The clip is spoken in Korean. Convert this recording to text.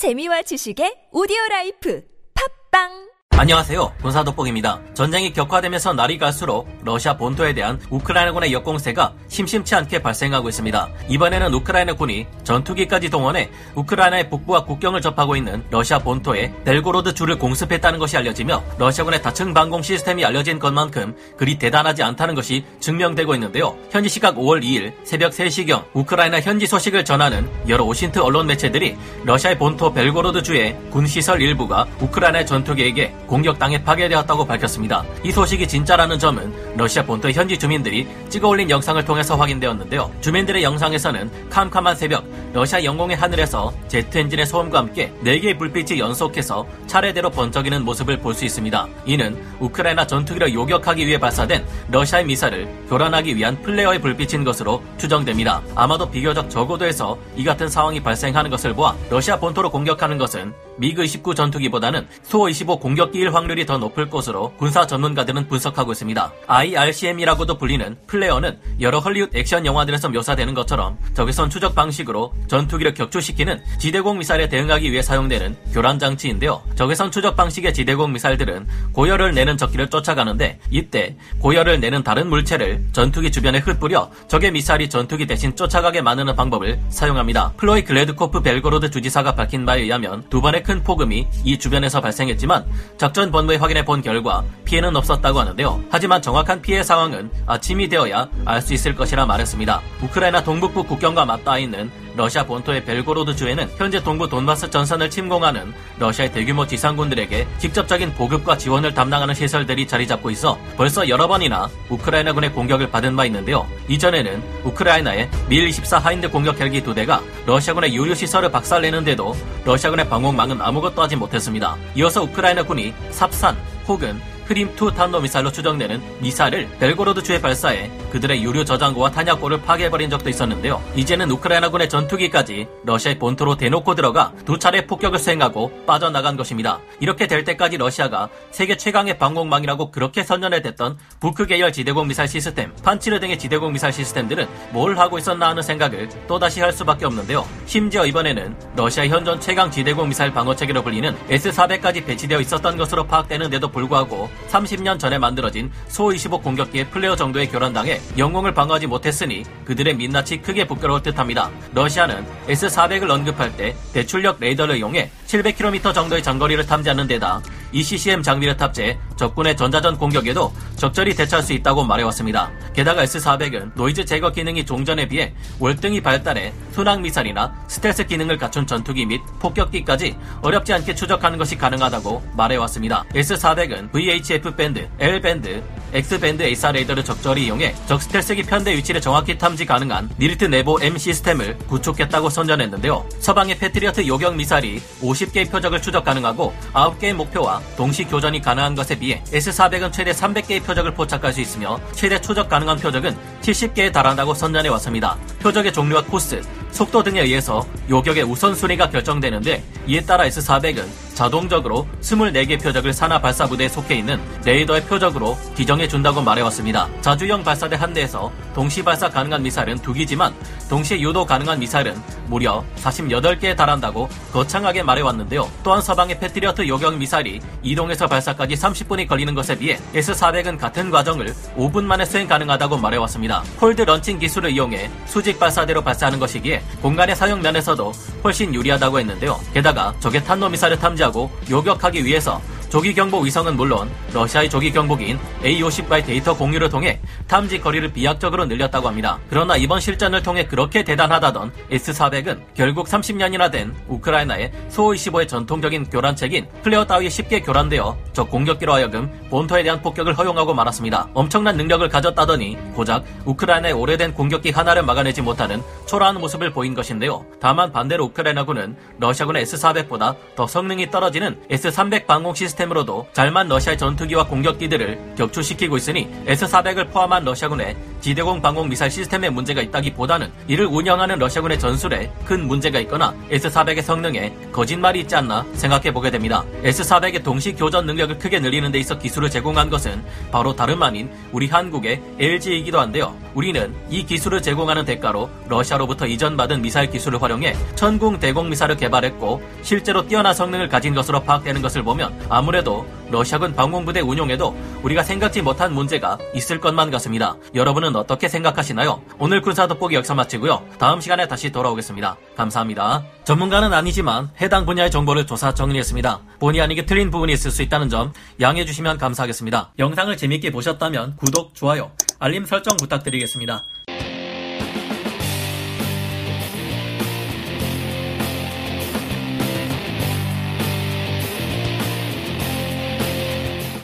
재미와 지식의 오디오 라이프. 팟빵 안녕하세요. 군사돋보기입니다. 전쟁이 격화되면서 날이 갈수록 러시아 본토에 대한 우크라이나군의 역공세가 심심치 않게 발생하고 있습니다. 이번에는 우크라이나군이 전투기까지 동원해 우크라이나의 북부와 국경을 접하고 있는 러시아 본토에 벨고로드 주를 공습했다는 것이 알려지며 러시아군의 다층 방공 시스템이 알려진 것만큼 그리 대단하지 않다는 것이 증명되고 있는데요. 현지 시각 5월 2일 새벽 3시경 우크라이나 현지 소식을 전하는 여러 OSINT 언론 매체들이 러시아의 본토 벨고로드 주의 군 시설 일부가 우크라이나 전투기에게 공격당해 파괴되었다고 밝혔습니다. 이 소식이 진짜라는 점은 러시아 본토 현지 주민들이 찍어올린 영상을 통해서 확인되었는데요. 주민들의 영상에서는 캄캄한 새벽 러시아 영공의 하늘에서 제트 엔진의 소음과 함께 4개의 불빛이 연속해서 차례대로 번쩍이는 모습을 볼 수 있습니다. 이는 우크라이나 전투기를 요격하기 위해 발사된 러시아의 미사일을 교란하기 위한 플레어의 불빛인 것으로 추정됩니다. 아마도 비교적 저고도에서 이 같은 상황이 발생하는 것을 보아 러시아 본토로 공격하는 것은 미그 29 전투기보다는 수호이 25 공격기일 확률이 더 높을 것으로 군사 전문가들은 분석하고 있습니다. IRCM이라고도 불리는 플레어는 여러 헐리우드 액션 영화들에서 묘사되는 것처럼 적외선 추적 방식으로 전투기를 격추시키는 지대공 미사일에 대응하기 위해 사용되는 교란 장치인데요. 적외선 추적 방식의 지대공 미사일들은 고열을 내는 적기를 쫓아가는데 이때 고열을 내는 다른 물체를 전투기 주변에 흩뿌려 적의 미사일이 전투기 대신 쫓아가게 만드는 방법을 사용합니다. 플로이 글라드코프 벨고로드 주지사가 밝힌 바에 의하면 두 번의 큰 폭음이 이 주변에서 발생했지만 작전 본부에 확인해 본 결과 피해는 없었다고 하는데요. 하지만 정확한 피해 상황은 아침이 되어야 알 수 있을 것이라 말했습니다. 우크라이나 동북부 국경과 맞닿아 있는 러시아 본토의 벨고로드 주에는 현재 동부 돈바스 전선을 침공하는 러시아의 대규모 지상군들에게 직접적인 보급과 지원을 담당하는 시설들이 자리 잡고 있어 벌써 여러 번이나 우크라이나군의 공격을 받은 바 있는데요. 이전에는 우크라이나의 밀24 하인드 공격 헬기 두 대가 러시아군의 유류 시설을 박살내는데도 러시아군의 방공망은 아무것도 하지 못했습니다. 이어서 우크라이나군이 삽산 혹은 크림2 탄도미사일로 추정되는 미사일을 벨고로드 주에 발사해 그들의 유류 저장고와 탄약고를 파괴해버린 적도 있었는데요. 이제는 우크라이나군의 전투기까지 러시아의 본토로 대놓고 들어가 두 차례 폭격을 수행하고 빠져나간 것입니다. 이렇게 될 때까지 러시아가 세계 최강의 방공망이라고 그렇게 선전해 댔던 부크 계열 지대공 미사일 시스템, 판치르 등의 지대공 미사일 시스템들은 뭘 하고 있었나 하는 생각을 또다시 할 수밖에 없는데요. 심지어 이번에는 러시아 현존 최강 지대공 미사일 방어 체계로 불리는 S-400까지 배치되어 있었던 것으로 파악되는데도 불구하고 30년 전에 만들어진 Su-25 공격기의 플레어 정도에 교란당해 영공을 방어하지 못했으니 그들의 민낯이 크게 부끄러울 듯합니다. 러시아는 S400을 언급할 때 대출력 레이더를 이용해 700km 정도의 장거리를 탐지하는 데다 ECCM 장비를 탑재해 적군의 전자전 공격에도 적절히 대처할 수 있다고 말해왔습니다. 게다가 S400은 노이즈 제거 기능이 종전에 비해 월등히 발달해 순항 미사일이나 스텔스 기능을 갖춘 전투기 및 폭격기까지 어렵지 않게 추적하는 것이 가능하다고 말해왔습니다. S400은 VHF 밴드, L 밴드, X 밴드 AESA 레이더를 적절히 이용해 적 스텔스기 편대 위치를 정확히 탐지 가능한 니르트 네보 M 시스템을 구축했다고 선전했는데요. 서방의 패트리어트 요격 미사일이 50개의 표적을 추적 가능하고 9개의 목표와 동시 교전이 가능한 것에 비해 S400은 최대 300개의 표적을 포착할 수 있으며 최대 추적 가능한 표적은 70개에 달한다고 선전해 왔습니다. 표적의 종류와 코스, 속도 등에 의해서 요격의 우선순위가 결정되는데 이에 따라 S400은 자동적으로 24개 표적을 산하 발사 부대에 속해 있는 레이더의 표적으로 지정해 준다고 말해왔습니다. 자주형 발사대 한 대에서 동시 발사 가능한 미사일은 두 기지만 동시에 유도 가능한 미사일은 무려 48개에 달한다고 거창하게 말해왔는데요. 또한 서방의 패트리어트 요격 미사일이 이동에서 발사까지 30분이 걸리는 것에 비해 S400은 같은 과정을 5분 만에 수행 가능하다고 말해왔습니다. cold launching 기술을 이용해 수직 발사대로 발사하는 것이기에 공간의 사용 면에서도 훨씬 유리하다고 했는데요. 게다가 적의 탄도 미사일을 탐지하고 요격하기 위해서 조기 경보 위성은 물론 러시아의 조기 경보기인 A50과의 데이터 공유를 통해 탐지 거리를 비약적으로 늘렸다고 합니다. 그러나 이번 실전을 통해 그렇게 대단하다던 S400은 결국 30년이나 된 우크라이나의 Su-25의 전통적인 교란책인 플레어 따위에 쉽게 교란되어 적 공격기로 하여금 본토에 대한 폭격을 허용하고 말았습니다. 엄청난 능력을 가졌다더니 고작 우크라이나의 오래된 공격기 하나를 막아내지 못하는 초라한 모습을 보인 것인데요. 다만 반대로 우크라이나군은 러시아군의 S400보다 더 성능이 떨어지는 S300 방공 시스템 시스템으로도 잘만 러시아의 전투기와 공격기들을 격추시키고 있으니 S-400을 포함한 러시아군의 지대공 방공 미사일 시스템에 문제가 있다기보다는 이를 운영하는 러시아군의 전술에 큰 문제가 있거나 S-400의 성능에 거짓말이 있지 않나 생각해 보게 됩니다. S-400의 동시 교전 능력을 크게 늘리는 데 있어 기술을 제공한 것은 바로 다름 아닌 우리 한국의 LG이기도 한데요. 우리는 이 기술을 제공하는 대가로 러시아로부터 이전받은 미사일 기술을 활용해 천궁 대공 미사를 개발했고 실제로 뛰어난 성능을 가진 것으로 파악되는 것을 보면 아무래도 러시아군 방공부대 운용에도 우리가 생각지 못한 문제가 있을 것만 같습니다. 여러분은 어떻게 생각하시나요? 오늘 군사 돋보기 여기서 마치고요. 다음 시간에 다시 돌아오겠습니다. 감사합니다. 전문가는 아니지만 해당 분야의 정보를 조사 정리했습니다. 본의 아니게 틀린 부분이 있을 수 있다는 점 양해해 주시면 감사하겠습니다. 영상을 재밌게 보셨다면 구독, 좋아요, 알림 설정 부탁드리겠습니다.